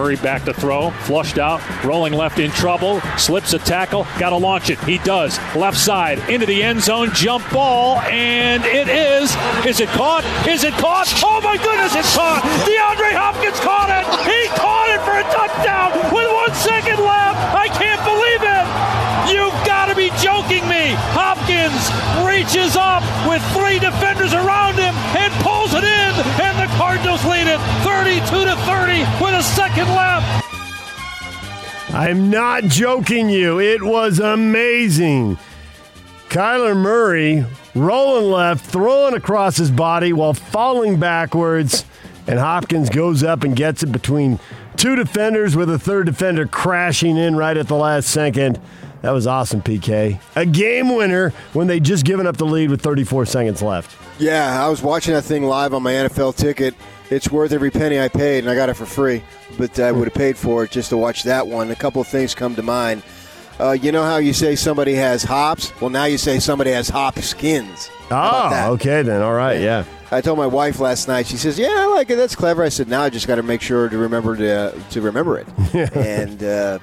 Murray back to throw, flushed out, rolling left in trouble, slips a tackle, got to launch it. He does. Left side into the end zone, jump ball, and it is. Is it caught? Is it caught? Oh my goodness, it's caught! DeAndre Hopkins caught it! He caught it for a touchdown with one second left! I can't believe it! Reaches up with three defenders around him and pulls it in, and the Cardinals lead it 32 to 30 with a second left. I'm not joking you. It was amazing. Kyler Murray rolling left, throwing across his body while falling backwards, and Hopkins goes up and gets it between two defenders with a third defender crashing in right at the last second. That was awesome, PK. A game winner when they just given up the lead with 34 seconds left. Yeah, I was watching that thing live on my NFL ticket. It's worth every penny I paid, and I got it for free. But I would have paid for it just to watch that one. A couple of things come to mind. Uh, you know how you say somebody has hops? Well, now you say somebody has hop skins. Oh, okay then. All right, yeah. I told my wife last night. She says, "Yeah, I like it. That's clever." I said, "Now I just got to make sure to remember to to remember it." and uh,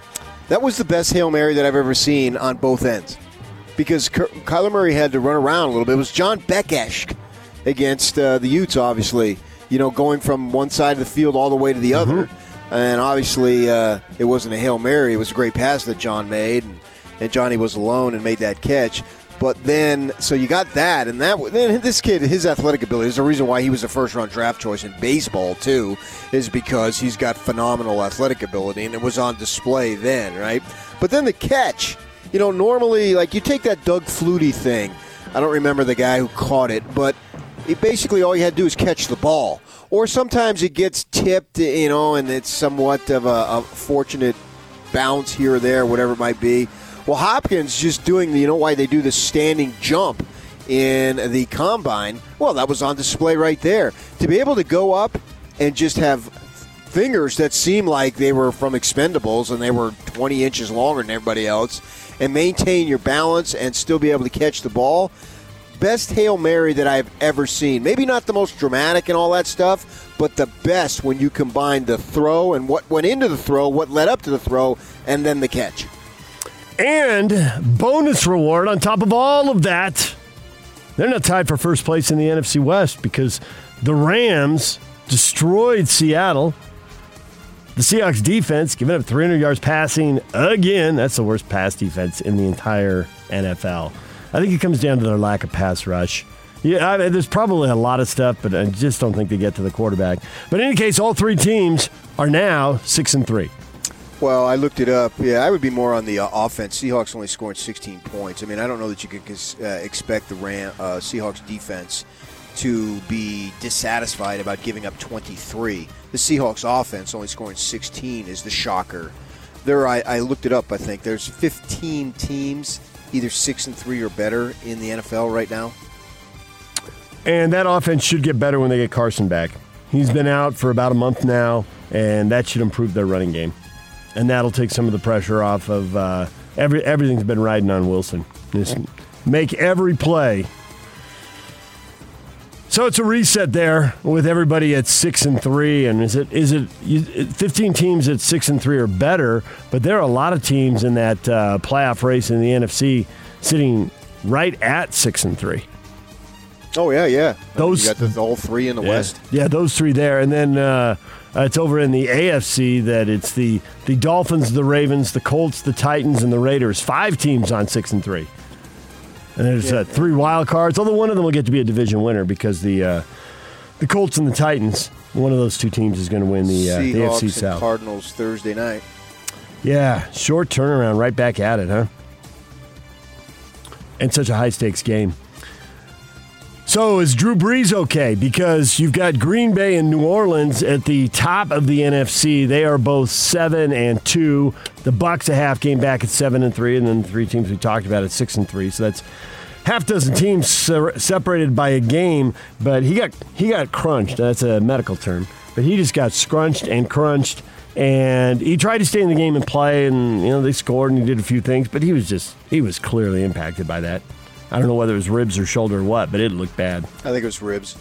that was the best hail mary that I've ever seen on both ends, because Ky- Kyler Murray had to run around a little bit. It was John Beck-esque against uh, the Utes, obviously. You know, going from one side of the field all the way to the other, and obviously uh, it wasn't a hail mary. It was a great pass that John made, and, and Johnny was alone and made that catch. But then, so you got that, and that then this kid, his athletic ability is the reason why he was a first round draft choice in baseball too, is because he's got phenomenal athletic ability, and it was on display then, right? But then the catch, you know, normally like you take that Doug Flutie thing. I don't remember the guy who caught it, but it basically all you had to do is catch the ball. Or sometimes it gets tipped, you know, and it's somewhat of a, a fortunate bounce here or there, whatever it might be. Well, Hopkins just doing the, you know, why they do the standing jump in the combine. Well, that was on display right there. To be able to go up and just have fingers that seem like they were from Expendables and they were 20 inches longer than everybody else, and maintain your balance and still be able to catch the ball. Best Hail Mary that I've ever seen. Maybe not the most dramatic and all that stuff, but the best when you combine the throw and what went into the throw, what led up to the throw, and then the catch. And bonus reward on top of all of that. They're not tied for first place in the NFC West because the Rams destroyed Seattle. The Seahawks defense giving up 300 yards passing again. That's the worst pass defense in the entire NFL. I think it comes down to their lack of pass rush. Yeah, I, there's probably a lot of stuff, but I just don't think they get to the quarterback. But in any case, all three teams are now six and three. Well, I looked it up. Yeah, I would be more on the uh, offense. Seahawks only scored 16 points. I mean, I don't know that you could uh, expect the Ram, uh, Seahawks defense to be dissatisfied about giving up 23. The Seahawks offense only scoring 16 is the shocker. There, I, I looked it up. I think there's 15 teams either six and three or better in the NFL right now. And that offense should get better when they get Carson back. He's been out for about a month now, and that should improve their running game. And that'll take some of the pressure off of uh, every everything's been riding on Wilson. Just make every play. So it's a reset there with everybody at six and three, and is it is it 15 teams at six and three or better? But there are a lot of teams in that uh, playoff race in the NFC sitting right at six and three. Oh yeah, yeah. Those you got the, whole three in the yeah. West. Yeah, those three there, and then uh, it's over in the AFC that it's the the Dolphins, the Ravens, the Colts, the Titans, and the Raiders. Five teams on six and three. And there's uh, three wild cards. Although one of them will get to be a division winner because the uh, the Colts and the Titans, one of those two teams is going to win the, uh, the AFC and South. Cardinals Thursday night. Yeah, short turnaround, right back at it, huh? And such a high stakes game. So is Drew Brees okay? Because you've got Green Bay and New Orleans at the top of the NFC. They are both seven and two. The Bucks a half game back at seven and three, and then the three teams we talked about at six and three. So that's half dozen teams separated by a game. But he got he got crunched. That's a medical term. But he just got scrunched and crunched. And he tried to stay in the game and play, and you know they scored and he did a few things, but he was just he was clearly impacted by that. I don't know whether it was ribs or shoulder or what, but it looked bad. I think it was ribs.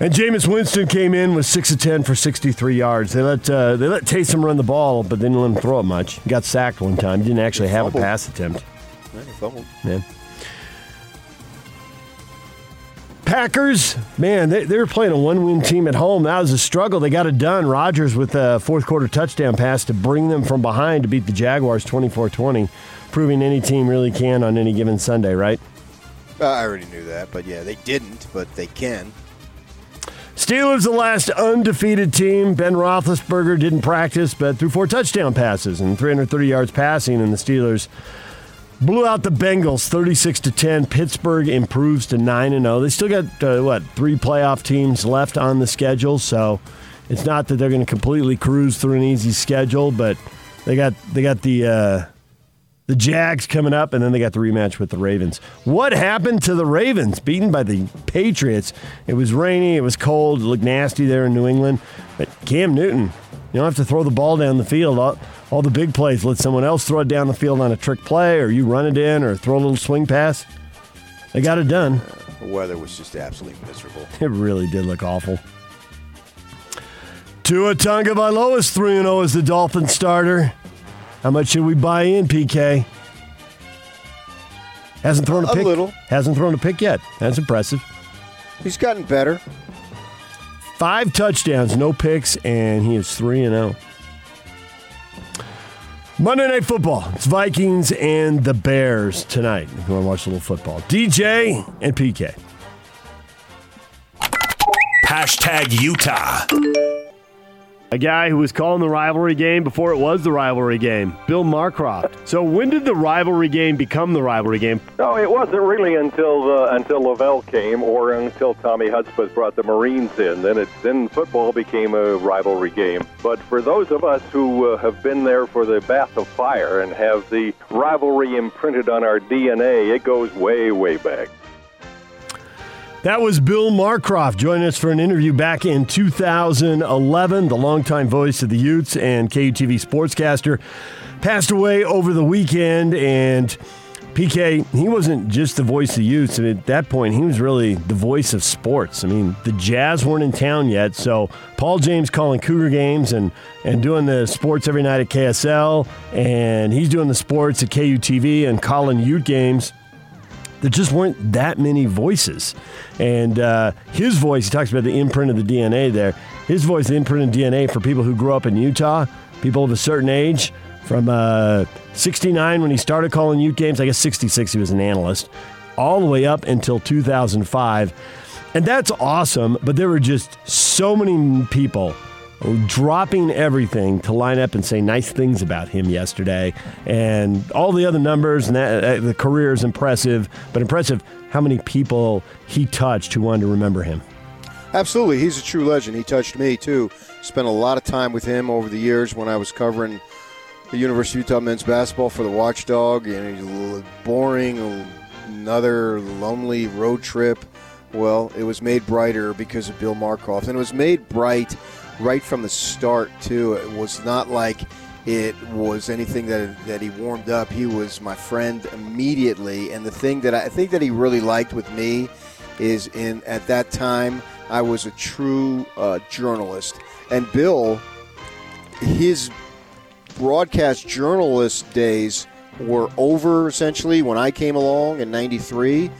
And Jameis Winston came in with six of ten for sixty-three yards. They let uh, they let Taysom run the ball, but they didn't let him throw it much. He got sacked one time. He didn't actually have a pass attempt. Man. Packers, man, they, they were playing a one-win team at home. That was a struggle. They got it done. Rodgers with a fourth-quarter touchdown pass to bring them from behind to beat the Jaguars 24-20 proving any team really can on any given Sunday, right? Uh, I already knew that, but yeah, they didn't, but they can. Steelers, the last undefeated team. Ben Roethlisberger didn't practice, but threw four touchdown passes and 330 yards passing, and the Steelers blew out the Bengals 36 to 10. Pittsburgh improves to 9 and 0. They still got uh, what three playoff teams left on the schedule, so it's not that they're going to completely cruise through an easy schedule, but they got they got the uh, the Jags coming up, and then they got the rematch with the Ravens. What happened to the Ravens? Beaten by the Patriots. It was rainy, it was cold, it looked nasty there in New England. But Cam Newton, you don't have to throw the ball down the field. All, all the big plays, let someone else throw it down the field on a trick play, or you run it in, or throw a little swing pass. They got it done. The weather was just absolutely miserable. It really did look awful. Tua Tagovailoa 3 0 as the Dolphin starter. How much should we buy in, PK? Hasn't thrown a, a pick. A little. Hasn't thrown a pick yet. That's impressive. He's gotten better. Five touchdowns, no picks, and he is 3 and 0. Monday Night Football. It's Vikings and the Bears tonight. If you want to watch a little football, DJ and PK. Hashtag Utah. A guy who was calling the rivalry game before it was the rivalry game, Bill Marcroft. So when did the rivalry game become the rivalry game? No, it wasn't really until uh, until LaVell came, or until Tommy Hudspeth brought the Marines in. Then it then football became a rivalry game. But for those of us who uh, have been there for the Bath of Fire and have the rivalry imprinted on our DNA, it goes way, way back. That was Bill Marcroft joining us for an interview back in 2011. The longtime voice of the Utes and KUTV sportscaster passed away over the weekend. And PK, he wasn't just the voice of the Utes. At that point, he was really the voice of sports. I mean, the Jazz weren't in town yet. So Paul James calling Cougar games and, and doing the sports every night at KSL. And he's doing the sports at KUTV and calling Ute games there just weren't that many voices. And uh, his voice, he talks about the imprint of the DNA there. His voice, the imprint of DNA for people who grew up in Utah, people of a certain age, from uh, 69 when he started calling Ute games, I guess 66 he was an analyst, all the way up until 2005. And that's awesome, but there were just so many people dropping everything to line up and say nice things about him yesterday. And all the other numbers and that, uh, the career is impressive, but impressive how many people he touched who wanted to remember him. Absolutely. He's a true legend. He touched me, too. Spent a lot of time with him over the years when I was covering the University of Utah men's basketball for the Watchdog. And boring, another lonely road trip. Well, it was made brighter because of Bill Marcroft. And it was made bright – right from the start too. It was not like it was anything that that he warmed up. He was my friend immediately, and the thing that I, I think that he really liked with me is in at that time I was a true uh, journalist, and Bill, his broadcast journalist days were over essentially when I came along in '93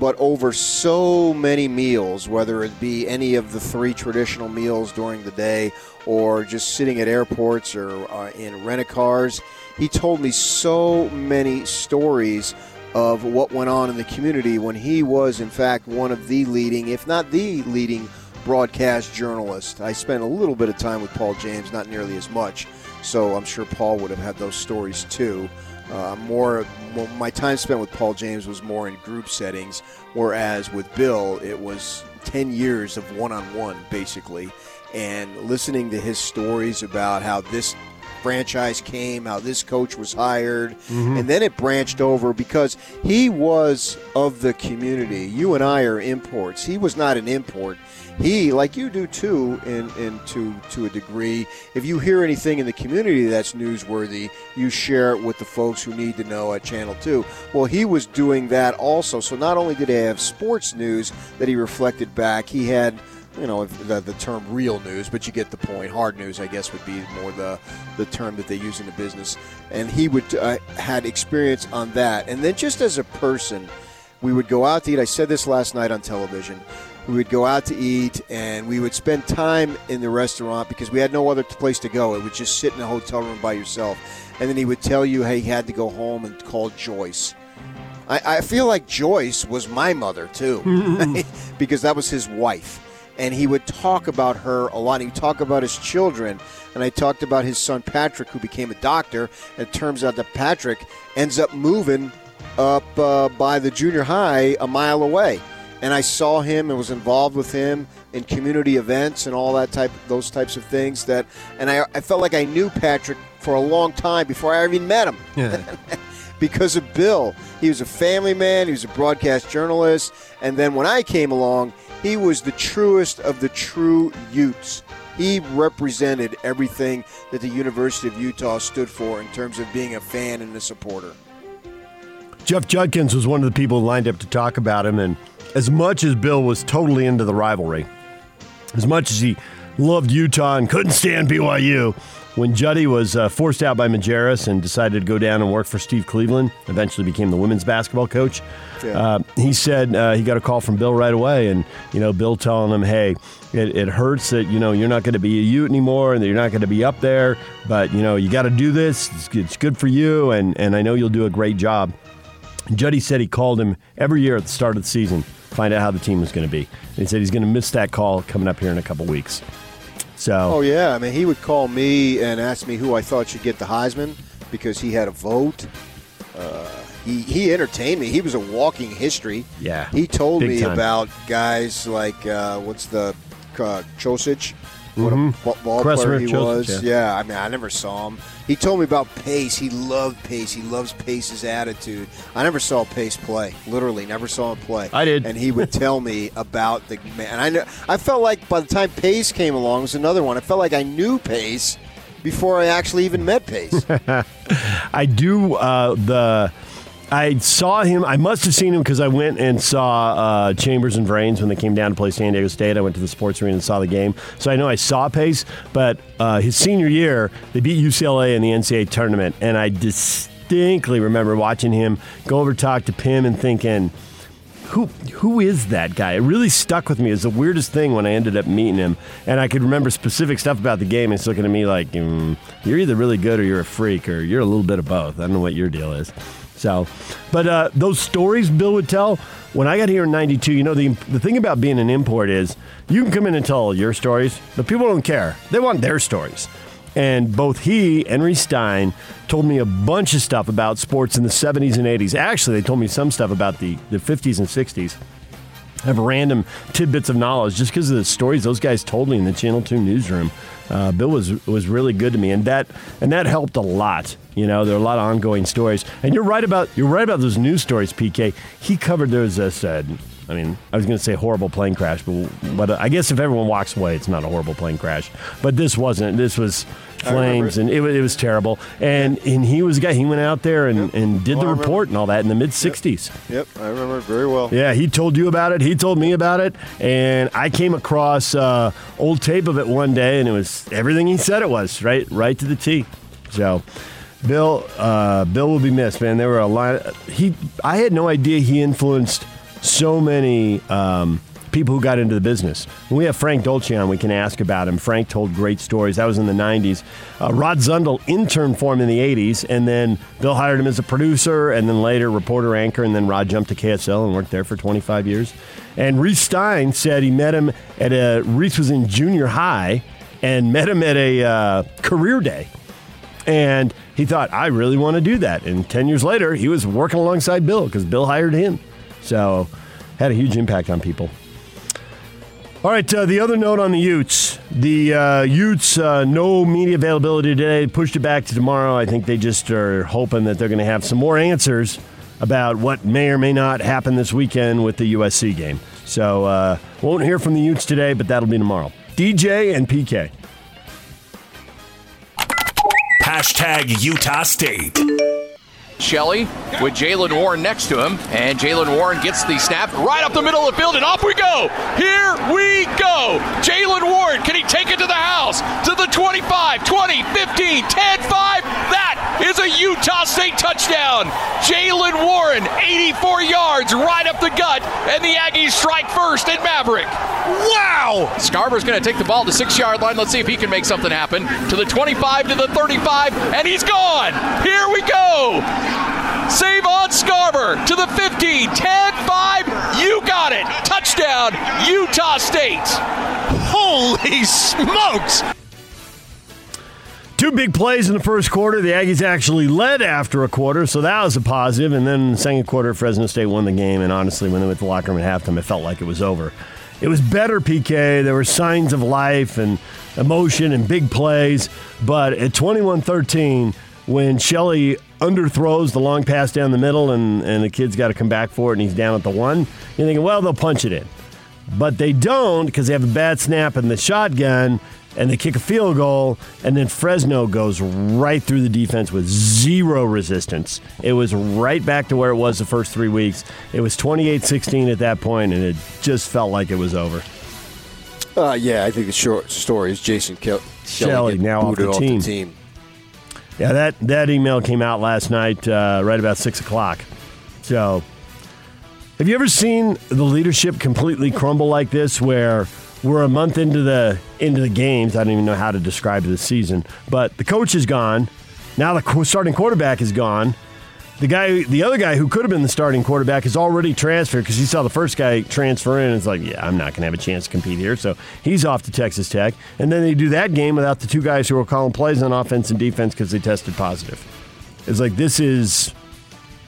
but over so many meals, whether it be any of the three traditional meals during the day or just sitting at airports or uh, in rent a cars, He told me so many stories of what went on in the community when he was, in fact, one of the leading, if not the leading, broadcast journalist. I spent a little bit of time with Paul James, not nearly as much, so I'm sure Paul would have had those stories too. Uh, more, more. My time spent with Paul James was more in group settings, whereas with Bill, it was ten years of one-on-one, basically, and listening to his stories about how this franchise came, how this coach was hired, mm-hmm. and then it branched over because he was of the community. You and I are imports. He was not an import. He, like you do too, in, in to to a degree. If you hear anything in the community that's newsworthy, you share it with the folks who need to know at Channel Two. Well, he was doing that also. So not only did he have sports news that he reflected back, he had you know the, the term real news, but you get the point. Hard news, I guess, would be more the the term that they use in the business. And he would uh, had experience on that. And then just as a person, we would go out to eat. I said this last night on television. We would go out to eat, and we would spend time in the restaurant because we had no other place to go. It would just sit in a hotel room by yourself. And then he would tell you, he had to go home and call Joyce. I, I feel like Joyce was my mother too, because that was his wife and he would talk about her a lot. He would talk about his children, and I talked about his son Patrick, who became a doctor. And it turns out that Patrick ends up moving up uh, by the junior high a mile away, and I saw him and was involved with him in community events and all that type, those types of things. That, and I, I felt like I knew Patrick for a long time before I even met him. Yeah. because of Bill. He was a family man, he was a broadcast journalist, and then when I came along, he was the truest of the true Utes. He represented everything that the University of Utah stood for in terms of being a fan and a supporter. Jeff Judkins was one of the people lined up to talk about him, and as much as Bill was totally into the rivalry, as much as he loved Utah and couldn't stand BYU, when Juddy was uh, forced out by Majerus and decided to go down and work for Steve Cleveland, eventually became the women's basketball coach. Yeah. Uh, he said uh, he got a call from Bill right away, and you know Bill telling him, "Hey, it, it hurts that you know you're not going to be a Ute anymore, and that you're not going to be up there, but you know you got to do this. It's, it's good for you, and and I know you'll do a great job." Juddy said he called him every year at the start of the season, find out how the team was going to be. And he said he's going to miss that call coming up here in a couple weeks. So, Oh yeah, I mean he would call me and ask me who I thought should get the Heisman because he had a vote. Uh, he he entertained me. He was a walking history. Yeah. he told me time. about guys like uh, what's the uh, Chosic, what a ba- ball player he was. yeah. Yeah, I mean I never saw him. He told me about Pace. He loved Pace. He loves Pace's attitude. I never saw Pace play. Literally, never saw him play. I did. and he would tell me about the man. I know I felt like by the time Pace came along, it was another one. I felt like I knew Pace before I actually even met Pace. I do uh, the. I saw him. I must have seen him because I went and saw uh, Chambers and Vranes when they came down to play San Diego State. I went to the sports arena and saw the game, so I know I saw Pace. But uh, his senior year, they beat UCLA in the NCAA tournament, and I distinctly remember watching him go over talk to Pimm and thinking, who who is that guy? It really stuck with me. It's the weirdest thing when I ended up meeting him, and I could remember specific stuff about the game. And he's looking at me like, mm, "You're either really good or you're a freak, or you're a little bit of both." I don't know what your deal is. So, but uh, those stories Bill would tell when I got here in '92. You know, the the thing about being an import is you can come in and tell your stories, but people don't care. They want their stories. And both he and Stein told me a bunch of stuff about sports in the 70s and 80s. Actually, they told me some stuff about the, the 50s and 60s. I have random tidbits of knowledge just because of the stories those guys told me in the Channel 2 newsroom. Uh, Bill was was really good to me, and that and that helped a lot. You know, there are a lot of ongoing stories, and you're right about you're right about those news stories, PK. He covered those as uh, I mean, I was going to say horrible plane crash, but but I guess if everyone walks away, it's not a horrible plane crash. But this wasn't. This was flames, and it, wa- it was terrible. And and he was a guy. He went out there and, and did the report and all that in the mid '60s. yep, I remember it very well. Yeah, he told you about it. He told me about it, and I came across uh, old tape of it one day, and it was everything he said it was. Right, right to the T. So, Bill, uh, Bill will be missed, man. There were a lot. He, I had no idea he influenced so many. Um, People who got into the business. When we have Frank Dolce on, we can ask about him. Frank told great stories. That was in the 90s. Uh, Rod Zundel interned for him in the 80s, and then Bill hired him as a producer, and then later reporter anchor, and then Rod jumped to KSL and worked there for 25 years. And Reese Stein said he met him at a, Reese was in junior high and met him at a uh, career day And he thought, I really want to do that. And 10 years later, he was working alongside Bill because Bill hired him. So, had a huge impact on people. All right, uh, the other note on the Utes. The uh, Utes, uh, no media availability today, pushed it back to tomorrow. I think they just are hoping that they're going to have some more answers about what may or may not happen this weekend with the USC game. So, uh, won't hear from the Utes today, but that'll be tomorrow. DJ and PK. Hashtag Utah State. Shelley with Jaylen Warren next to him, and Jaylen Warren gets the snap right up the middle of the field, and off we go. Here we go. Jaylen Warren, can he take it to the house? To the 25, 20, 15, 10, 5. That is a Utah State touchdown. Jaylen Warren, 84 yards right up the gut, and the Aggies strike first in Maverik. Wow! Scarver's going to take the ball to six yard line. Let's see if he can make something happen. To the 25, to the 35, and he's gone. Here we go. Savon Scarver to the 50, 10 5. You got it. Touchdown, Utah State. Holy smokes. Two big plays in the first quarter. The Aggies actually led after a quarter, so that was a positive. And then the second quarter, Fresno State won the game. And honestly, when they went to the locker room at halftime, it felt like it was over. It was better, PK. There were signs of life and emotion and big plays. But at 21 13, when Shelley underthrows the long pass down the middle and, and the kid's got to come back for it and he's down at the one, you're thinking, well, they'll punch it in. But they don't because they have a bad snap in the shotgun and they kick a field goal, and then Fresno goes right through the defense with zero resistance. It was right back to where it was the first three weeks. It was 28 16 at that point, and it just felt like it was over. Uh, yeah, I think the short story is Jason Kel- Shelley now off the, team. off the team. Yeah, that, that email came out last night, uh, right about 6 o'clock. So, have you ever seen the leadership completely crumble like this where we're a month into the into the games. I don't even know how to describe the season, but the coach is gone. Now the starting quarterback is gone. The guy, the other guy who could have been the starting quarterback, is already transferred because he saw the first guy transfer in. and It's like, yeah, I'm not going to have a chance to compete here, so he's off to Texas Tech. And then they do that game without the two guys who were calling plays on offense and defense because they tested positive. It's like this is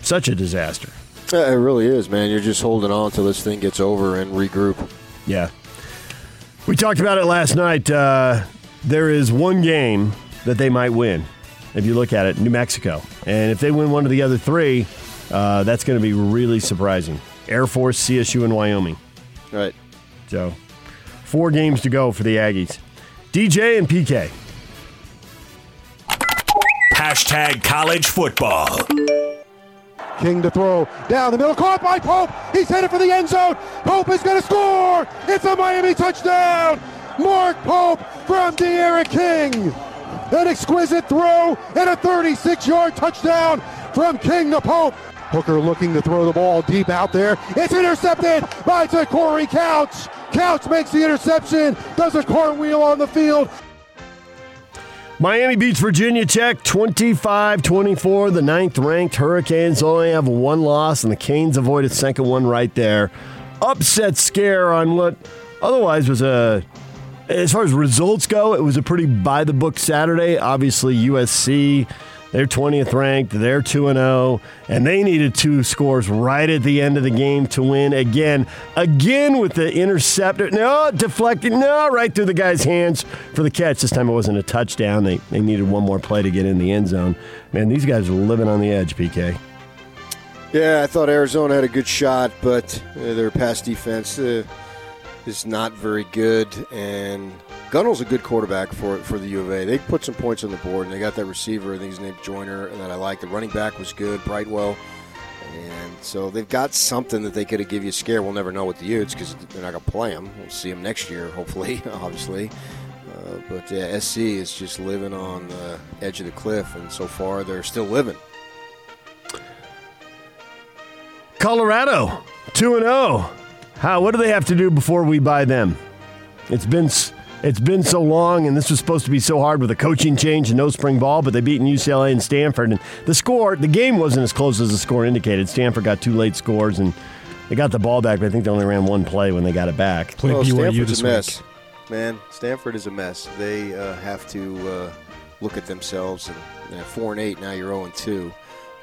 such a disaster. Yeah, it really is, man. You're just holding on until this thing gets over and regroup. Yeah, we talked about it last night. Uh, there is one game that they might win. If you look at it, New Mexico. And if they win one of the other three, uh, that's going to be really surprising. Air Force, CSU, and Wyoming. Right. So, four games to go for the Aggies. DJ and PK. Hashtag college football. King to throw down the middle, caught by Pope. He's headed for the end zone. Pope is going to score. It's a Miami touchdown. Mark Pope from D'Eriq King. An exquisite throw and a 36-yard touchdown from King to Pope. Hooker looking to throw the ball deep out there. It's intercepted by Corey Couch. Couch makes the interception, does a cartwheel on the field. Miami beats Virginia Tech 25 24. The ninth ranked Hurricanes only have one loss, and the Canes avoid a second one right there. Upset scare on what otherwise was a, as far as results go, it was a pretty by the book Saturday. Obviously, USC they're 20th ranked. They're 2 0, and they needed two scores right at the end of the game to win again. Again with the interceptor. No, deflected. No, right through the guy's hands for the catch. This time it wasn't a touchdown. They, they needed one more play to get in the end zone. Man, these guys are living on the edge, PK. Yeah, I thought Arizona had a good shot, but uh, their pass defense uh, is not very good, and Gunnell's a good quarterback for for the U of A. They put some points on the board, and they got that receiver. I think his name's Joiner, and that I like. The running back was good, Brightwell, and so they've got something that they could have give you a scare. We'll never know with the Utes because they're not going to play them. We'll see them next year, hopefully, obviously. Uh, but yeah, SC is just living on the edge of the cliff, and so far they're still living. Colorado, two and zero. Oh. How? What do they have to do before we buy them? It's been it's been so long, and this was supposed to be so hard with a coaching change and no spring ball, but they beat UCLA and Stanford. And the score, the game wasn't as close as the score indicated. Stanford got two late scores, and they got the ball back, but I think they only ran one play when they got it back. Played well, Stanford's a mess, week. man. Stanford is a mess. They uh, have to uh, look at themselves and At four and eight, now you're zero and two.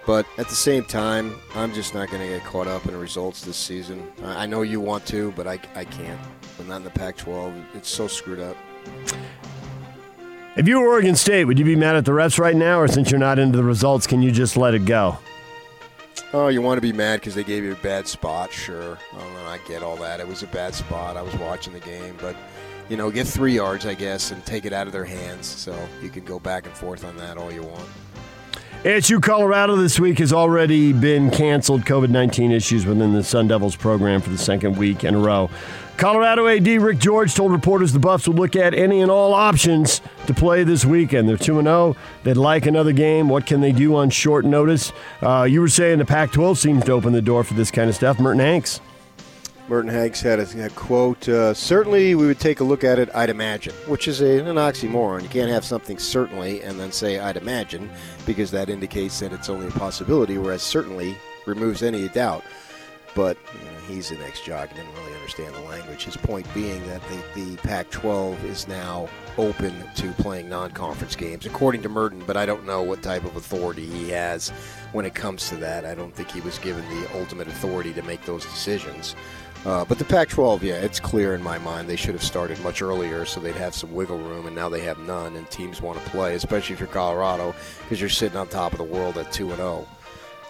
But at the same time, I'm just not going to get caught up in the results this season. I know you want to, but I, I can't. But not in the Pac-12. It's so screwed up. If you were Oregon State, would you be mad at the refs right now, or since you're not into the results, can you just let it go? Oh, you want to be mad because they gave you a bad spot? Sure. Um, I get all that. It was a bad spot. I was watching the game, but you know, get three yards, I guess, and take it out of their hands. So you can go back and forth on that all you want. ASU Colorado this week has already been canceled. COVID 19 issues within the Sun Devils program for the second week in a row. Colorado AD Rick George told reporters the Buffs would look at any and all options to play this weekend. They're 2 0. They'd like another game. What can they do on short notice? Uh, you were saying the Pac 12 seems to open the door for this kind of stuff. Merton Hanks. Merton Hanks had a, a quote uh, Certainly, we would take a look at it, I'd imagine, which is a, an oxymoron. You can't have something certainly and then say, I'd imagine, because that indicates that it's only a possibility, whereas certainly removes any doubt. But you know, he's an ex jock and didn't really understand the language. His point being that the, the Pac 12 is now open to playing non conference games, according to Merton, but I don't know what type of authority he has when it comes to that. I don't think he was given the ultimate authority to make those decisions. Uh, but the Pac 12, yeah, it's clear in my mind they should have started much earlier so they'd have some wiggle room, and now they have none, and teams want to play, especially if you're Colorado, because you're sitting on top of the world at 2 and 0.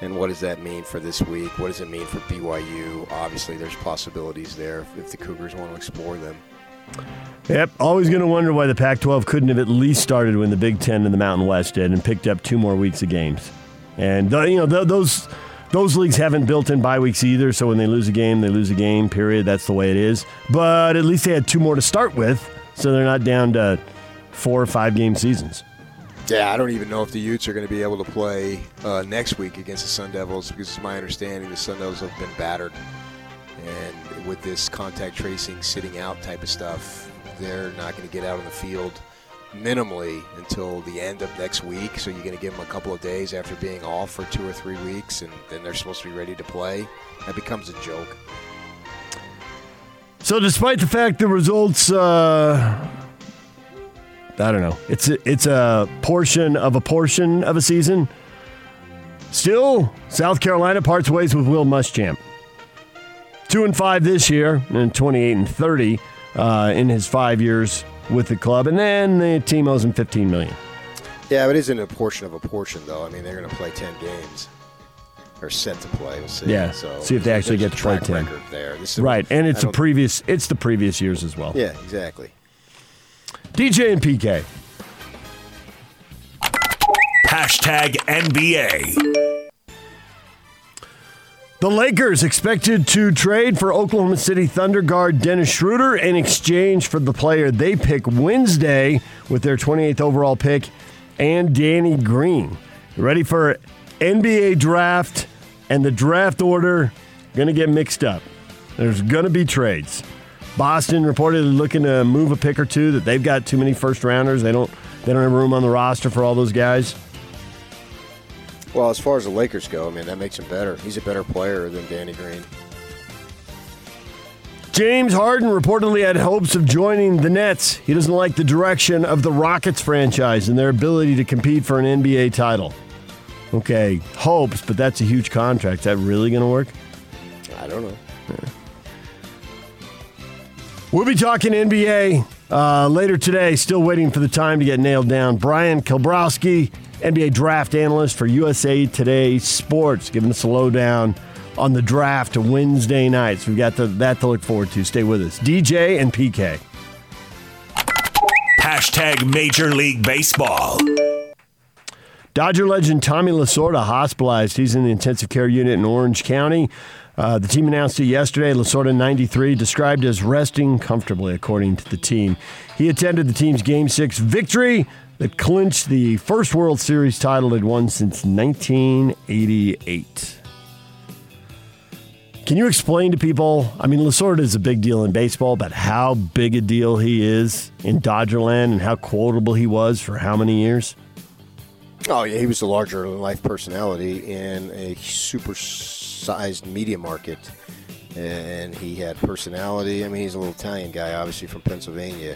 And what does that mean for this week? What does it mean for BYU? Obviously, there's possibilities there if the Cougars want to explore them. Yep, always going to wonder why the Pac 12 couldn't have at least started when the Big Ten and the Mountain West did and picked up two more weeks of games. And, uh, you know, th- those. Those leagues haven't built in bye weeks either, so when they lose a game, they lose a game, period. That's the way it is. But at least they had two more to start with, so they're not down to four or five game seasons. Yeah, I don't even know if the Utes are going to be able to play uh, next week against the Sun Devils because it's my understanding the Sun Devils have been battered. And with this contact tracing, sitting out type of stuff, they're not going to get out on the field minimally until the end of next week. So you're going to give them a couple of days after being off for two or three weeks, and then they're supposed to be ready to play. That becomes a joke. So, despite the fact the results, uh, I don't know, it's a, it's a portion of a portion of a season. Still, South Carolina parts ways with Will Muschamp. Two and five this year, and 28 and 30 uh, in his five years with the club, and then the team owes him 15 million. Yeah, but it isn't a portion of a portion, though. I mean, they're going to play 10 games. Or set to play. We'll see. Yeah. So see if they actually get to play 10. record there. This is- Right, and it's I the previous it's the previous years as well. Yeah, exactly. DJ and PK. Hashtag NBA. The Lakers expected to trade for Oklahoma City Thunder guard Dennis Schroeder in exchange for the player they pick Wednesday with their 28th overall pick and Danny Green. Ready for NBA draft and the draft order going to get mixed up. There's going to be trades. Boston reportedly looking to move a pick or two that they've got too many first rounders. They don't they don't have room on the roster for all those guys. Well, as far as the Lakers go, I mean, that makes him better. He's a better player than Danny Green. James Harden reportedly had hopes of joining the Nets. He doesn't like the direction of the Rockets franchise and their ability to compete for an NBA title. Okay, hopes, but that's a huge contract. Is that really going to work? I don't know. We'll be talking NBA uh, later today. Still waiting for the time to get nailed down. Bryan Kalbrosky, NBA draft analyst for USA Today Sports, giving us a lowdown on the draft Wednesday nights. We've got the, that to look forward to. Stay with us. DJ and PK. Hashtag Major League Baseball. Dodger legend Tommy Lasorda hospitalized. He's in the intensive care unit in Orange County. Uh, the team announced it yesterday. Lasorda, 93, described as resting comfortably, according to the team. He attended the team's Game 6 victory that clinched the first World Series title it won since 1988. Can you explain to people? I mean, Lasorda is a big deal in baseball, but how big a deal he is in Dodgerland and how quotable he was for how many years? Oh yeah, he was a larger life personality in a super sized media market, and he had personality. I mean, he's a little Italian guy, obviously from Pennsylvania,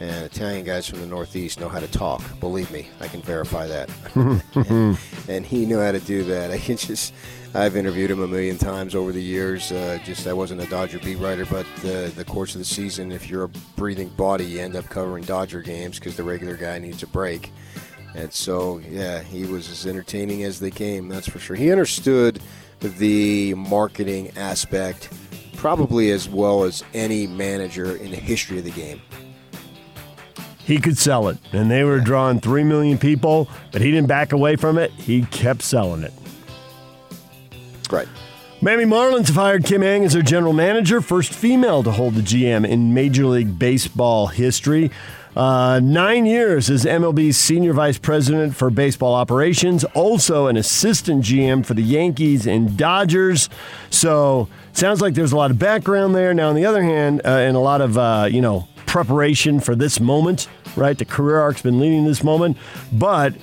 And Italian guys from the Northeast know how to talk. Believe me, I can verify that. and, and he knew how to do that. I can just, I've interviewed him a million times over the years. Uh, just I wasn't a Dodger beat writer, but the the course of the season, if you're a breathing body, you end up covering Dodger games because the regular guy needs a break. And so, yeah, he was as entertaining as they came. That's for sure. He understood the marketing aspect probably as well as any manager in the history of the game he could sell it. And they were drawing 3 million people, but he didn't back away from it. He kept selling it. Right. Miami Marlins have hired Kim Ng as their general manager, first female to hold the GM in Major League Baseball history. Uh, nine years as MLB's senior vice president for baseball operations, also an assistant GM for the Yankees and Dodgers. So sounds like there's a lot of background there. Now, on the other hand, uh, and a lot of uh, you know preparation for this moment, right? The career arc's been leading this moment, but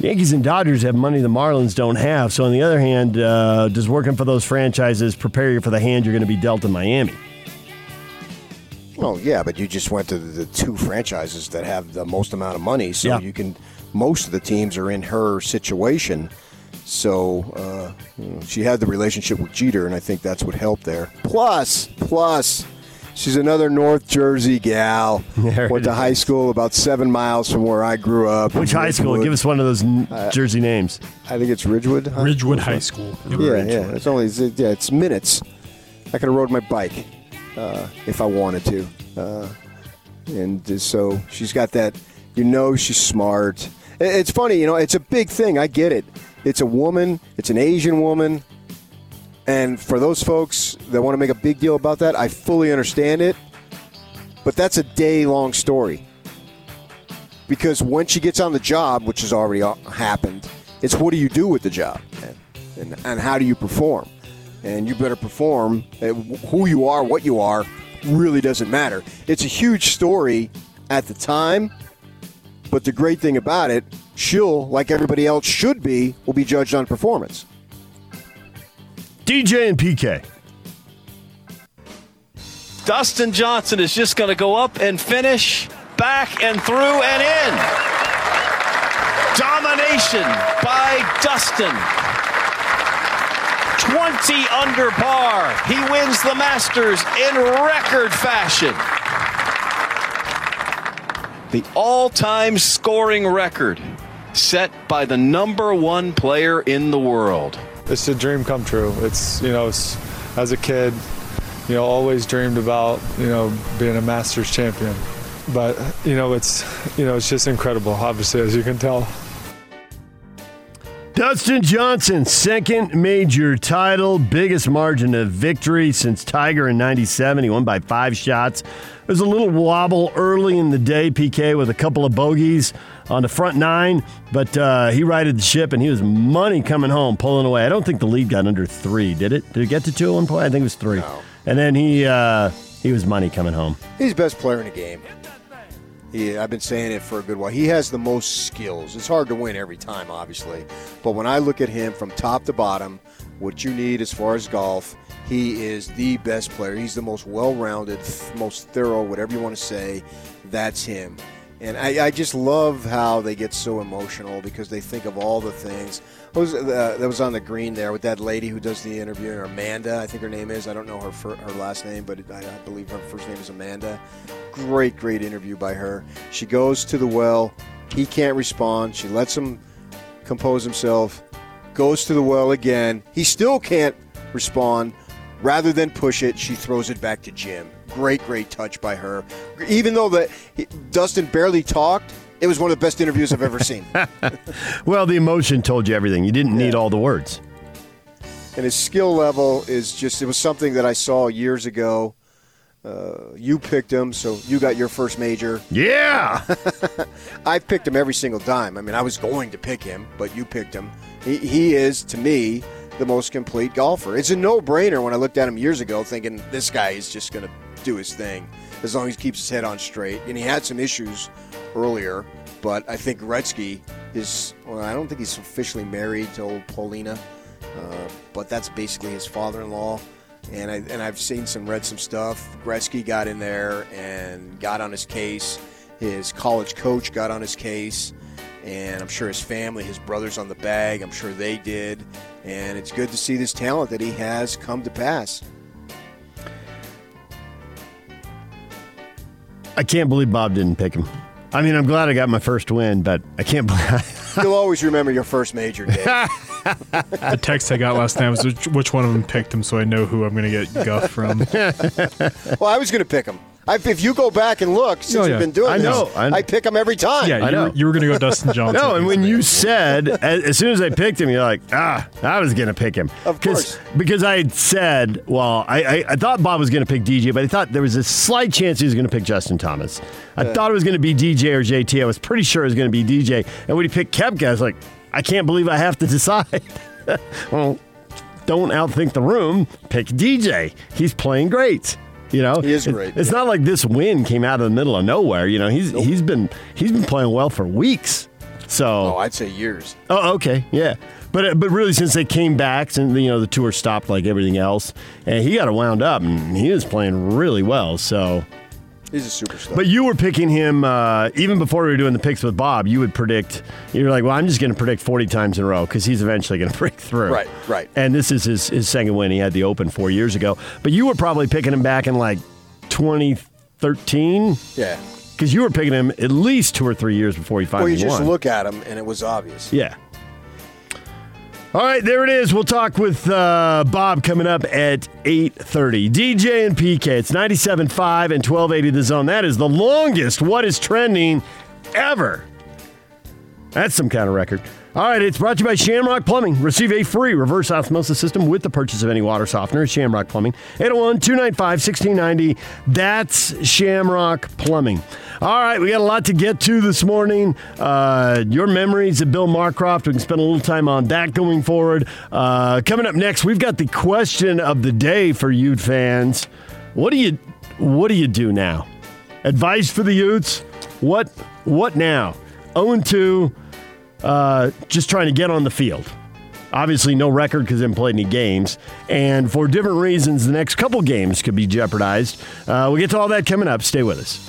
Yankees and Dodgers have money the Marlins don't have. So on the other hand, uh, does working for those franchises prepare you for the hand you're going to be dealt in Miami? Well, yeah, but you just went to the two franchises that have the most amount of money, so Yeah. you can. Most of the teams are in her situation, so uh, she had the relationship with Jeter, and I think that's what helped there. Plus, plus, she's another North Jersey gal. There Went it to high school about seven miles from where I grew up. Which in high school? Give us one of those n- Uh, Jersey names. I think it's Ridgewood. High Ridgewood School. High School. Yeah, yeah. It's only yeah, it's minutes. I could have rode my bike uh, if I wanted to, uh, and uh, so she's got that. You know, she's smart. I- It's funny, you know. It's a big thing. I get it. It's a woman. It's an Asian woman, and for those folks that want to make a big deal about that, I fully understand it. But that's a day-long story because when she gets on the job, which has already uh, happened, it's what do you do with the job and, and, and how do you perform? And you better perform. Uh, Who you are, what you are, really doesn't matter. It's a huge story at the time, but the great thing about it, she'll, like everybody else should be, will be judged on performance. DJ and PK. Dustin Johnson is just going to go up and finish back and through and in. Domination by Dustin. 20 under par. He wins the Masters in record fashion. The all time scoring record set by the number one player in the world. It's a dream come true. It's you know, it's, as a kid, you know, always dreamed about you know being a Masters champion. But you know, it's you know, it's just incredible. Obviously, as you can tell. Dustin Johnson, second major title, biggest margin of victory since Tiger in 97. He won by five shots. There was a little wobble early in the day, PK, with a couple of bogeys on the front nine, but uh, he righted the ship and he was money coming home, pulling away. I don't think the lead got under three, did it? Did it get to two at one point? I think it was three. And then he uh, he was money coming home. He's the best player in the game. He, I've been saying it for a good while. He has the most skills. It's hard to win every time, obviously. But when I look at him from top to bottom, what you need as far as golf, he is the best player. He's the most well rounded, most thorough, whatever you want to say. That's him. And I, I just love how they get so emotional because they think of all the things. Was uh, that was on the green there with that lady who does the interview, Amanda, I think her name is. I don't know her fir- her last name, but I, I believe her first name is Amanda. Great, great interview by her. She goes to the well. He can't respond. She lets him compose himself. Goes to the well again. He still can't respond. Rather than push it, she throws it back to Jim. Great, great touch by her. Even though the Dustin barely talked, it was one of the best interviews I've ever seen. Well, the emotion told you everything. You didn't need all the words. and his skill level is just it was something that I saw years ago. Uh, you picked him, so you got your first major. Yeah. I've picked him every single time. I mean, I was going to pick him, but you picked him. He, he is, to me, the most complete golfer. It's a no brainer when I looked at him years ago, thinking this guy is just going to do his thing as long as he keeps his head on straight. And he had some issues earlier, but I think Gretzky is, well, I don't think he's officially married to old Paulina, uh, but that's basically his father in law. And I and I've seen some read some stuff. Gretzky got in there and got on his case, His college coach got on his case, and I'm sure his family, his brothers on the bag, I'm sure they did. And it's good to see this talent that he has come to pass. I can't believe Bob didn't pick him. I mean, I'm glad I got my first win, but I can't believe. You'll always remember your first major day. the text I got last night was which, which one of them picked him, so I know who I'm going to get guff from. well, I was going to pick him. I, if you go back and look since Oh, yeah. you've been doing I this, know. I- I, pick him every time. Yeah, you, were, you were going to go Dustin Johnson. No, and when you said as, as soon as I picked him, you're like, ah, I was gonna pick him. Of course. because I had said, well, I, I, I thought Bob was gonna pick DJ, but I thought there was a slight chance he was gonna pick Justin Thomas. I thought it was gonna be DJ or JT. I was pretty sure it was gonna be DJ. And when he picked Koepka, I was like, I can't believe I have to decide. well, don't outthink the room. Pick DJ. He's playing great. You know, He is great, It's not like this win came out of the middle of nowhere. You know, he's he's been he's been playing well for weeks. So Oh, I'd say years. Oh, okay, yeah. But but really, since they came back, since you know the tour stopped like everything else, and he got it wound up, and he was playing really well. So, He's a superstar. but you were picking him uh, even before we were doing the picks with Bob. You would predict. You're like, well, I'm just going to predict 40 times in a row because he's eventually going to break through. Right, right. And this is his his second win. He had the Open four years ago. But you were probably picking him back in like 2013 yeah. because you were picking him at least two or three years before he finally. Well, you just won. look at him, and it was obvious. Yeah. All right, there it is. We'll talk with uh, Bob coming up at 8.30. DJ and PK. It's 97.5 and 1280 The Zone. That is the longest What is Trending ever. That's some kind of record. All right, it's brought to you by Shamrock Plumbing. Receive a free reverse osmosis system with the purchase of any water softener. Shamrock Plumbing. 801 295 1690. That's Shamrock Plumbing. All right, we got a lot to get to this morning. Uh, your memories of Bill Marcroft. We can spend a little time on that going forward. Uh, coming up next, we've got the question of the day for Ute fans. What do you What do you do now? Advice for the Utes? What What now? 0 2 uh, just trying to get on the field. Obviously, no record because they haven't played any games. And for different reasons, the next couple games could be jeopardized. Uh, we'll get to all that coming up. Stay with us.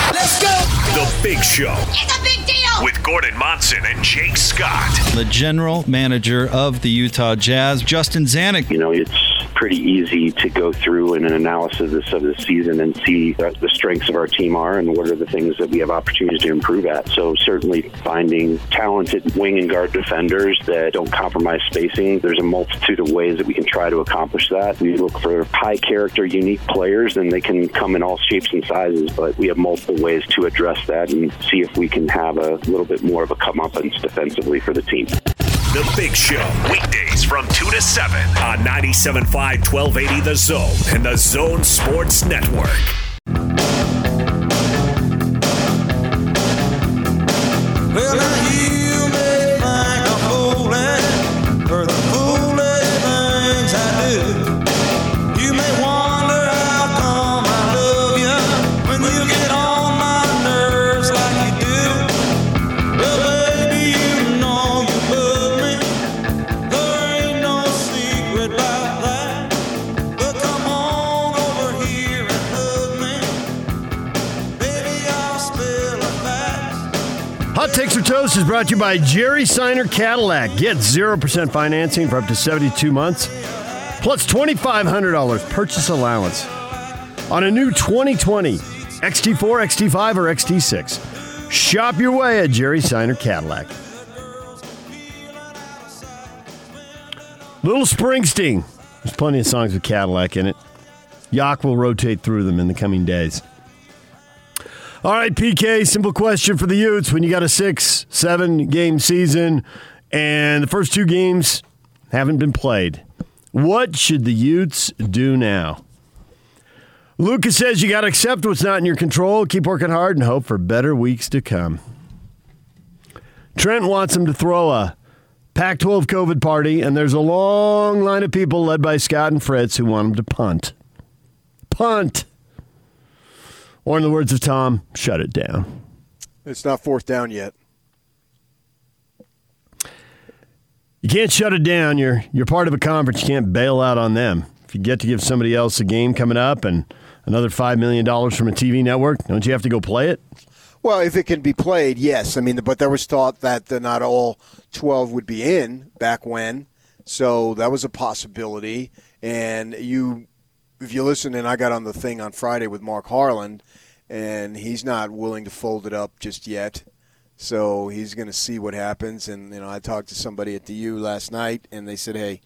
Let's go. The Big Show It's a big deal. with Gordon Monson and Jake Scott. the general manager of the Utah Jazz, Justin Zanik. You know, it's pretty easy to go through in an analysis of the season and see what the strengths of our team are and what are the things that we have opportunities to improve at. So certainly finding talented wing and guard defenders that don't compromise spacing. There's a multitude of ways that we can try to accomplish that. We look for high character, unique players, and they can come in all shapes and sizes, but we have multiple ways to address that and see if we can have a little bit more of a comeuppance defensively for the team. The Big Show, weekdays from 2 to 7 on 97.5 1280 The Zone and The Zone Sports Network. Well, Hot Takes or Toast is brought to you by Jerry Seiner Cadillac. Get 0% financing for up to 72 months, plus $2,500 purchase allowance on a new 2020 XT4, XT5, or XT6. Shop your way at Jerry Seiner Cadillac. Little Springsteen. There's plenty of songs with Cadillac in it. Yak will rotate through them in the coming days. All right, PK, simple question for the Utes. When you got a six, seven game season and the first two games haven't been played, what should the Utes do now? Lucas says you got to accept what's not in your control, keep working hard, and hope for better weeks to come. Trent wants him to throw a Pac 12 COVID party, and there's a long line of people led by Scott and Fritz who want him to punt. Punt. Or, in the words of Tom, shut it down. It's not fourth down yet. You can't shut it down. You're you're part of a conference. You can't bail out on them. if you get to give somebody else a game coming up and another $5 million from a TV network, don't you have to go play it? Well, if it can be played, yes. I mean, but there was thought that not all 12 would be in back when. So that was a possibility. And you, if you listen, and I got on the thing on Friday with Mark Harlan, and he's not willing to fold it up just yet. So he's going to see what happens. And, you know, I talked to somebody at the U last night, and they said, hey,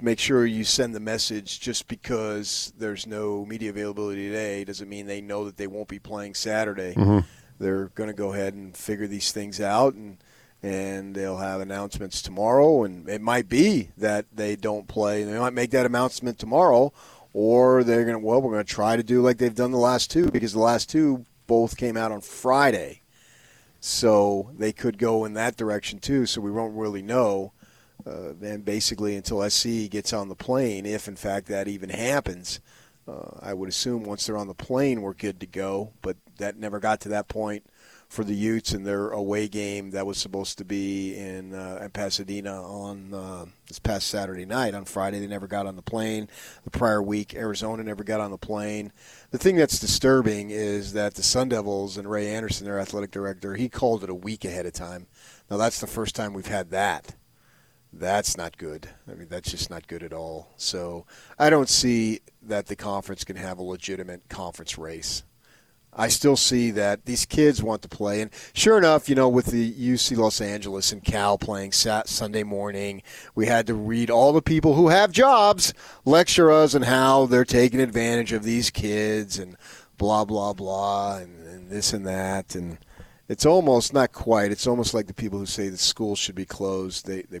make sure you send the message just because there's no media availability today doesn't mean they know that they won't be playing Saturday. Mhm. They're going to go ahead and figure these things out and and they'll have announcements tomorrow and it might be that they don't play. They might make that announcement tomorrow or they're going to well we're going to try to do like they've done the last two because the last two both came out on Friday. So they could go in that direction too, so we won't really know uh, and basically until SC gets on the plane, if in fact that even happens, uh, I would assume once they're on the plane, we're good to go. But that never got to that point for the Utes in their away game that was supposed to be in, uh, Pasadena on uh, this past Saturday night. On Friday, they never got on the plane. The prior week, Arizona never got on the plane. The thing that's disturbing is that the Sun Devils and Ray Anderson, their athletic director, he called it a week ahead of time. Now that's the first time we've had that that's not good. I mean, that's just not good at all. So I don't see that the conference can have a legitimate conference race. I still see that these kids want to play, and sure enough, you know, with the UC Los Angeles and Cal playing sat Sunday morning, we had to read all the people who have jobs lecture us on how they're taking advantage of these kids and blah blah blah and, and this and that, and it's almost not quite. It's almost like the people who say the schools should be closed. They they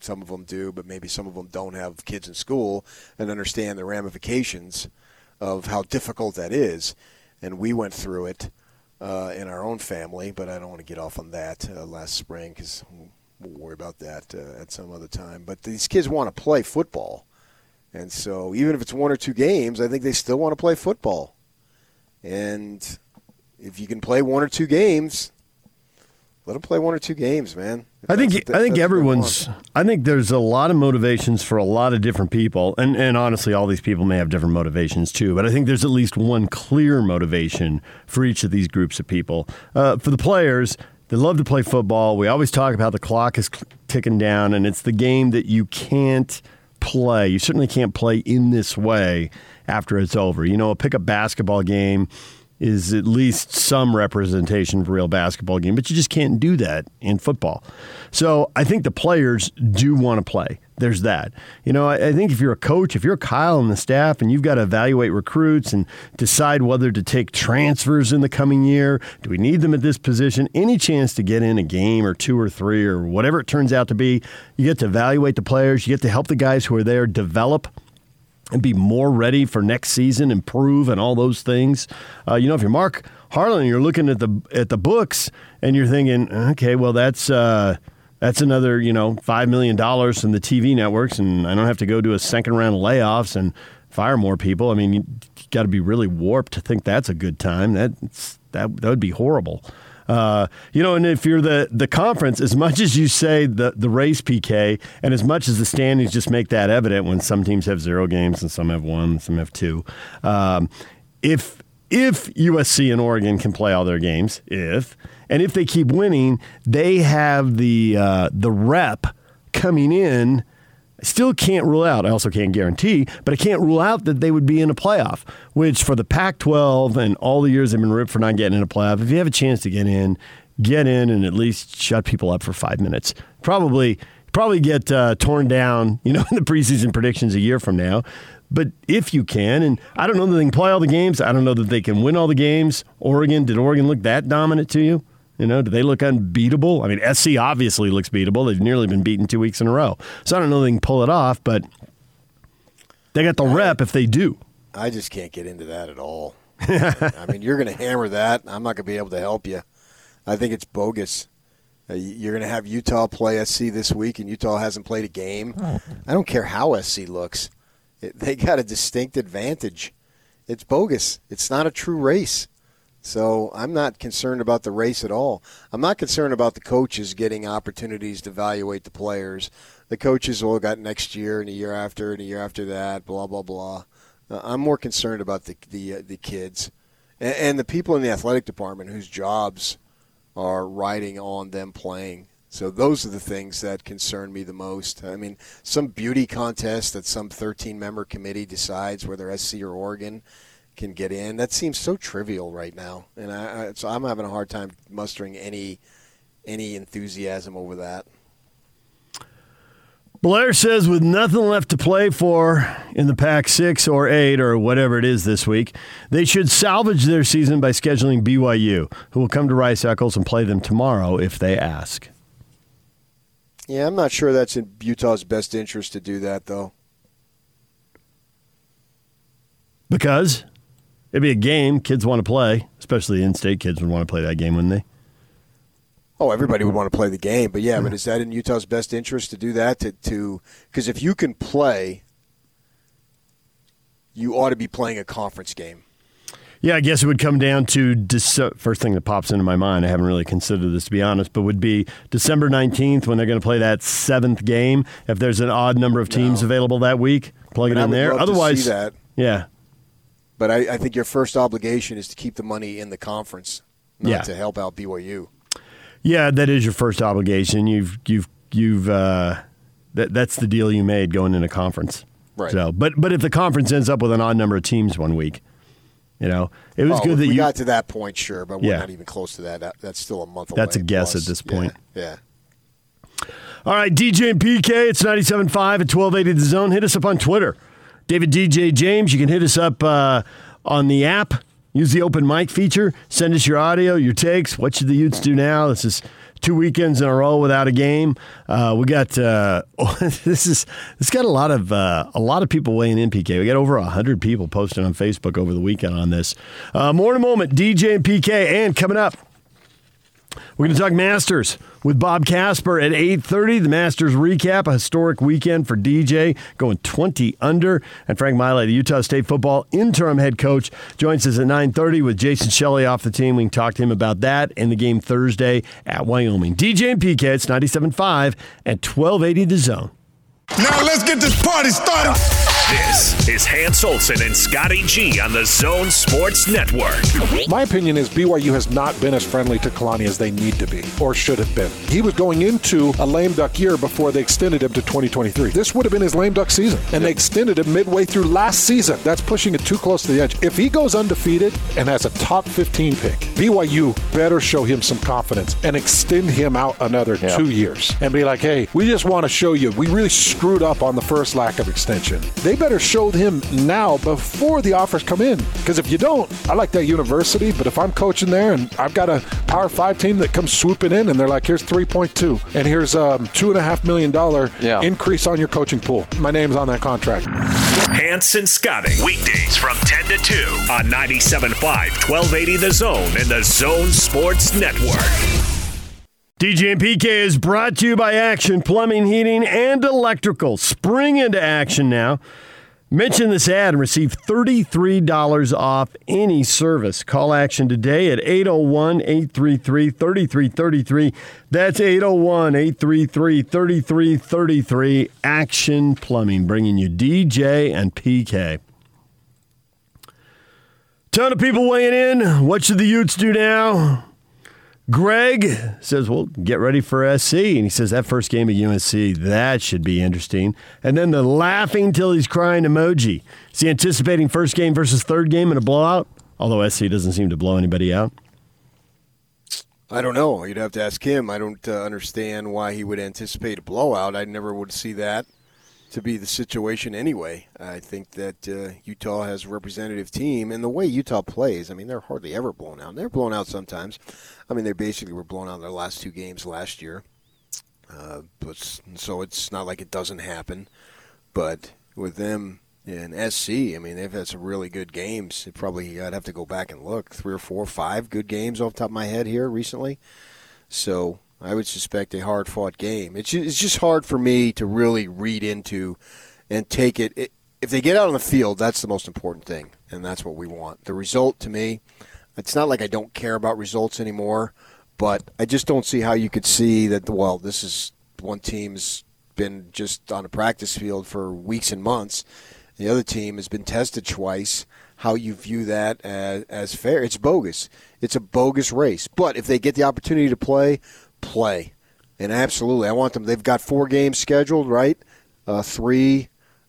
some of them do, but maybe some of them don't have kids in school and understand the ramifications of how difficult that is. And we went through it uh, in our own family, but I don't want to get off on that uh, last spring because we'll worry about that uh, at some other time. But these kids want to play football. And so even if it's one or two games, I think they still want to play football. And if you can play one or two games, let them play one or two games, man. I think what- I think that's what they everyone's. I think there's a lot of motivations for a lot of different people, and and honestly, all these people may have different motivations too. But I think there's at least one clear motivation for each of these groups of people. Uh, for the players, they love to play football. We always talk about the clock is ticking down, and it's the game that you can't play. You certainly can't play in this way after it's over. You know, a pickup basketball game is at least some representation of a real basketball game, but you just can't do that in football. So I think the players do want to play. There's that. You know, I, I think if you're a coach, if you're Kyle and the staff, and you've got to evaluate recruits and decide whether to take transfers in the coming year, do we need them at this position? Any chance to get in a game or two or three or whatever it turns out to be, you get to evaluate the players, you get to help the guys who are there develop and be more ready for next season, improve, and all those things. Uh, you know, if you're Mark Harlan, you're looking at the at the books and you're thinking, okay, well, that's uh, that's another you know five million dollars from the TV networks, and I don't have to go do a second round of layoffs and fire more people. I mean, you got to be really warped to think that's a good time. That's that that would be horrible. Uh, you know, and if you're the the conference, as much as you say the the race PK, and as much as the standings just make that evident when some teams have zero games and some have one, some have two. Um, if if USC and Oregon can play all their games, if and if they keep winning, they have the uh, the rep coming in. I still can't rule out. I also can't guarantee, but I can't rule out that they would be in a playoff. Which for the Pac-12 and all the years they've been ripped for not getting in a playoff, if you have a chance to get in, get in and at least shut people up for five minutes. Probably, probably get uh, torn down. You know, in the preseason predictions a year from now. But if you can, and I don't know that they can play all the games. I don't know that they can win all the games. Oregon, did Oregon look that dominant to you? You know, do they look unbeatable? I mean, SC obviously looks beatable. They've nearly been beaten two weeks in a row. So I don't know if they can pull it off, but they got the rep if they do. I just can't get into that at all. I mean, you're going to hammer that. I'm not going to be able to help you. I think it's bogus. Uh, you're going to have Utah play SC this week, and Utah hasn't played a game. I don't care how SC looks. They got a distinct advantage. It's bogus. It's not a true race. So I'm not concerned about the race at all. I'm not concerned about the coaches getting opportunities to evaluate the players. The coaches will got next year and a year after and a year after that, blah blah blah. Uh, I'm more concerned about the the uh, the kids and, and the people in the athletic department whose jobs are riding on them playing. So those are the things that concern me the most. I mean, some beauty contest that some 13 member committee decides whether SC or Oregon can get in. That seems so trivial right now, and I, I, so I'm having a hard time mustering any any enthusiasm over that. Blair says, with nothing left to play for in the Pac 6 or 8 or whatever it is this week, they should salvage their season by scheduling BYU, who will come to Rice Eccles and play them tomorrow if they ask. Yeah, I'm not sure that's in Utah's best interest to do that, though. Because it'd be a game kids want to play, especially in state kids would want to play that game, wouldn't they? Oh, everybody would want to play the game, but yeah, but is that in Utah's best interest to do that? To because if you can play, you ought to be playing a conference game. Yeah, I guess it would come down to Dece- first thing that pops into my mind. I haven't really considered this to be honest, but would be December nineteenth when they're going to play that seventh game. If there's an odd number of teams available that week, plug it in there. Otherwise, see that. yeah, But I, I think your first obligation is to keep the money in the conference, not Yeah. to help out BYU. yeah, that is your first obligation. You've you've you've uh, that that's the deal you made going into conference. Right. So, but but if the conference ends up with an odd number of teams one week, you know, it was Oh, good that we you got to that point, sure, but we're Yeah. not even close to that. that that's still a month away. That's a guess plus. at this Yeah, point. Yeah. All right, DJ and PK, it's 97.5 at 1280 The Zone. Hit us up on Twitter. David DJ James, you can hit us up uh, on the app. Use the open mic feature. Send us your audio, your takes. What should the Utes do now? This is two weekends in a row without a game. Uh, we got uh, this is this got a lot of uh, a lot of people weighing in. PK, we got over hundred people posting on Facebook over the weekend on this. Uh, more in a moment. DJ and PK, and coming up. We're going to talk Masters with Bob Casper at 8:30. The Masters recap, a historic weekend for DJ, going 20 under. And Frank Maile, the Utah State football interim head coach, joins us at 9:30 with Jason Shelley off the team. We can talk to him about that and the game Thursday at Wyoming. DJ and PK, it's 97.5 at 1280 The Zone. Now let's get this party started. This is Hans Olsen and Scotty G on the Zone Sports Network. My opinion is BYU has not been as friendly to Kalani as they need to be, or should have been. He was going into a lame duck year before they extended him to 2023. This would have been his lame duck season, and they extended him midway through last season. That's pushing it too close to the edge. If he goes undefeated and has a top 15 pick, BYU better show him some confidence and extend him out another two years and be like, hey, we just want to show you we really screwed up on the first lack of extension. They better show him now before the offers come in. Because if you don't, I like that university, but if I'm coaching there and I've got a Power Five team that comes swooping in and they're like, here's 3.2 and here's um two and a half million dollar increase on your coaching pool. My name's on that contract. Hanson and Scotty. Weekdays from 10 to 2 on 97.5, 1280 The Zone and the Zone Sports Network. DJ and PK is brought to you by Action Plumbing, Heating, and Electrical. Spring into action now. Mention this ad and receive $33 off any service. Call Action today at 801 833 3333. That's 801 833 3333. Action Plumbing, bringing you DJ and PK. Ton of people weighing in. What should the Utes do now? Greg says, well, get ready for SC. And he says, that first game at UNC, that should be interesting. And then the laughing till he's crying emoji. Is he anticipating first game versus third game in a blowout? Although SC doesn't seem to blow anybody out. I don't know. You'd have to ask him. I don't uh, understand why he would anticipate a blowout. I never would see that to be the situation anyway. I think that uh, Utah has a representative team, and the way Utah plays, I mean, they're hardly ever blown out. They're blown out sometimes. I mean, they basically were blown out in their last two games last year. Uh, but so it's not like it doesn't happen. But with them in SC, I mean, they've had some really good games. It probably I'd have to go back and look three or four, five good games off top of my head here recently. So I would suspect a hard fought game. It's just, hard for me to really read into and take it. it. If they get out on the field, that's the most important thing, and that's what we want. The result to me, It's not like I don't care about results anymore, but I just don't see how you could see that. Well, this is one team's been just on a practice field for weeks and months. The other team has been tested twice. How you view that as, as fair? It's bogus. It's a bogus race. But if they get the opportunity to play, play. And absolutely, I want them. They've got four games scheduled, right? Uh, three.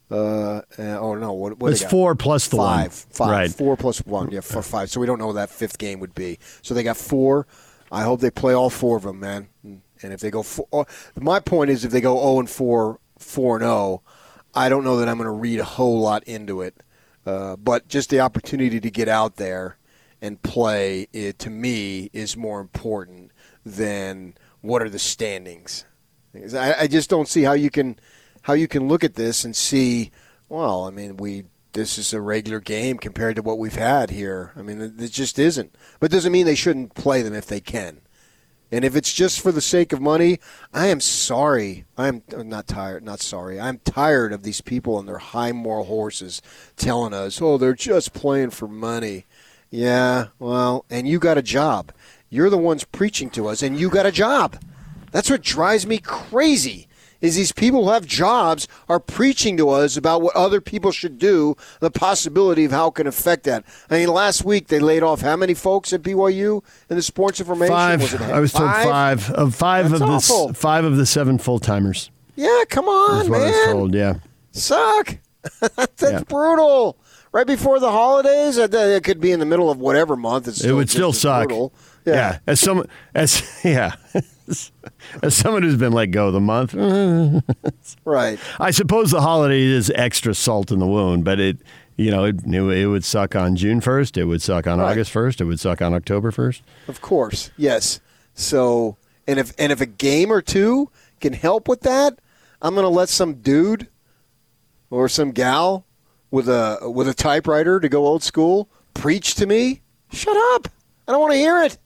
Uh, uh, oh no, what? what It's they got? four plus the one. five, Five. Right. Four plus one. Yeah, for five. So we don't know what that fifth game would be. So they got four. I hope they play all four of them, man. And if they go, four, oh, my point is, if they go zero and four, four and zero, I don't know that I'm going to read a whole lot into it. Uh, but just the opportunity to get out there and play, it, to me, is more important than what are the standings. I, I just don't see how you can how you can look at this and see. Well, I mean, we this is a regular game compared to what we've had here. I mean, it, it just isn't. But it doesn't mean they shouldn't play them if they can. And if it's just for the sake of money, I am sorry. I'm not tired. Not sorry. I'm tired of these people and their high moral horses telling us, "Oh, they're just playing for money." Yeah, well, and you got a job. You're the ones preaching to us, and you got a job. That's what drives me crazy. Is these people who have jobs are preaching to us about what other people should do, the possibility of how it can affect that. I mean, last week they laid off how many folks at BYU in the sports information? Five. Was it I was told five of five That's of the awful. five of the seven full timers. Yeah, come on, That's what I was man. told. Yeah. Suck. That's Yeah. brutal. Right before the holidays, it could be in the middle of whatever month. It's it would still suck. brutal. Yeah. As someone as yeah. as someone who's been let go of the month. right. I suppose the holiday is extra salt in the wound, but it you know, it, it, it would suck on June 1st, it would suck on Right. August 1st, it would suck on October 1st. Of course, yes. So, and if and if a game or two can help with that, I'm going to let some dude or some gal with a with a typewriter to go old school preach to me. Shut up! I don't want to hear it.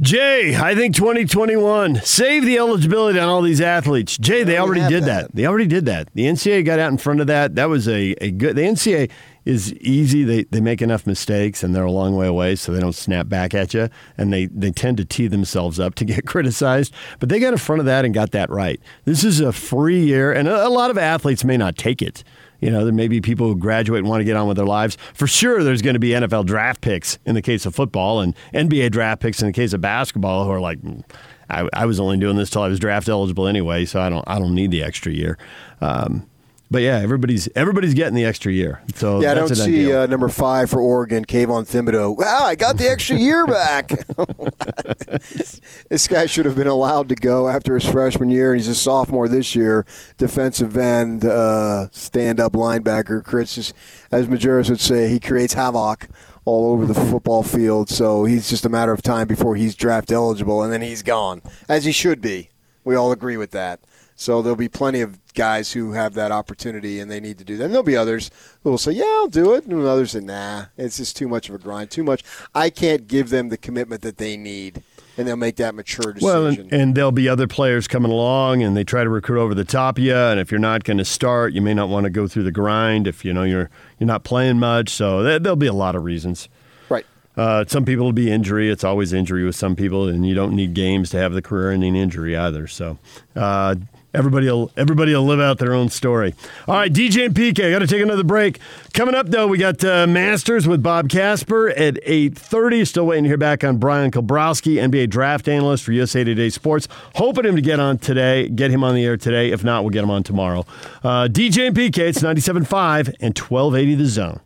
Jay, I think 2021 save the eligibility on all these athletes. Jay, they already did that. that. They already did that. The NCAA got out in front of that. That was a, a good. The NCAA is easy. They they make enough mistakes and they're a long way away, so they don't snap back at you, and they they tend to tee themselves up to get criticized. But they got in front of that and got that right. This is a free year, and a, a lot of athletes may not take it. You know, there may be people who graduate and want to get on with their lives. For sure, there's going to be NFL draft picks in the case of football and NBA draft picks in the case of basketball who are like, "Mm, I, I was only doing this till I was draft eligible anyway, so I don't I don't need the extra year. Um, but yeah, everybody's everybody's getting the extra year. So yeah, I don't see uh, number five for Oregon, Kayvon Thibodeaux. Wow, I got the extra year back. this guy should have been allowed to go after his freshman year, and he's a sophomore this year. Defensive end, uh, stand-up linebacker. Chris, is, as Majerus would say, he creates havoc all over the football field. So he's just a matter of time before he's draft eligible, and then he's gone, as he should be. We all agree with that. So there'll be plenty of guys who have that opportunity and they need to do that. And there'll be others who will say, "Yeah, I'll do it," and others say, "Nah, it's just too much of a grind, too much. I can't give them the commitment that they need." And they'll make that mature decision. Well, and, and there'll be other players coming along, and they try to recruit over the top of you. And if you're not going to start, you may not want to go through the grind. If you know you're you're not playing much, so there, there'll be a lot of reasons. Right. Uh, some people will be injury. It's always injury with some people, and you don't need games to have the career-ending injury either. So. Uh, Everybody will, everybody will live out their own story. All right, DJ and PK, got to take another break. Coming up, though, we got uh, Masters with Bob Casper at 8.30. Still waiting to hear back on Bryan Kalbrosky, NBA draft analyst for USA Today Sports. Hoping him to get on today, get him on the air today. If not, we'll get him on tomorrow. Uh, DJ and PK, it's 97.5 and 1280 The Zone.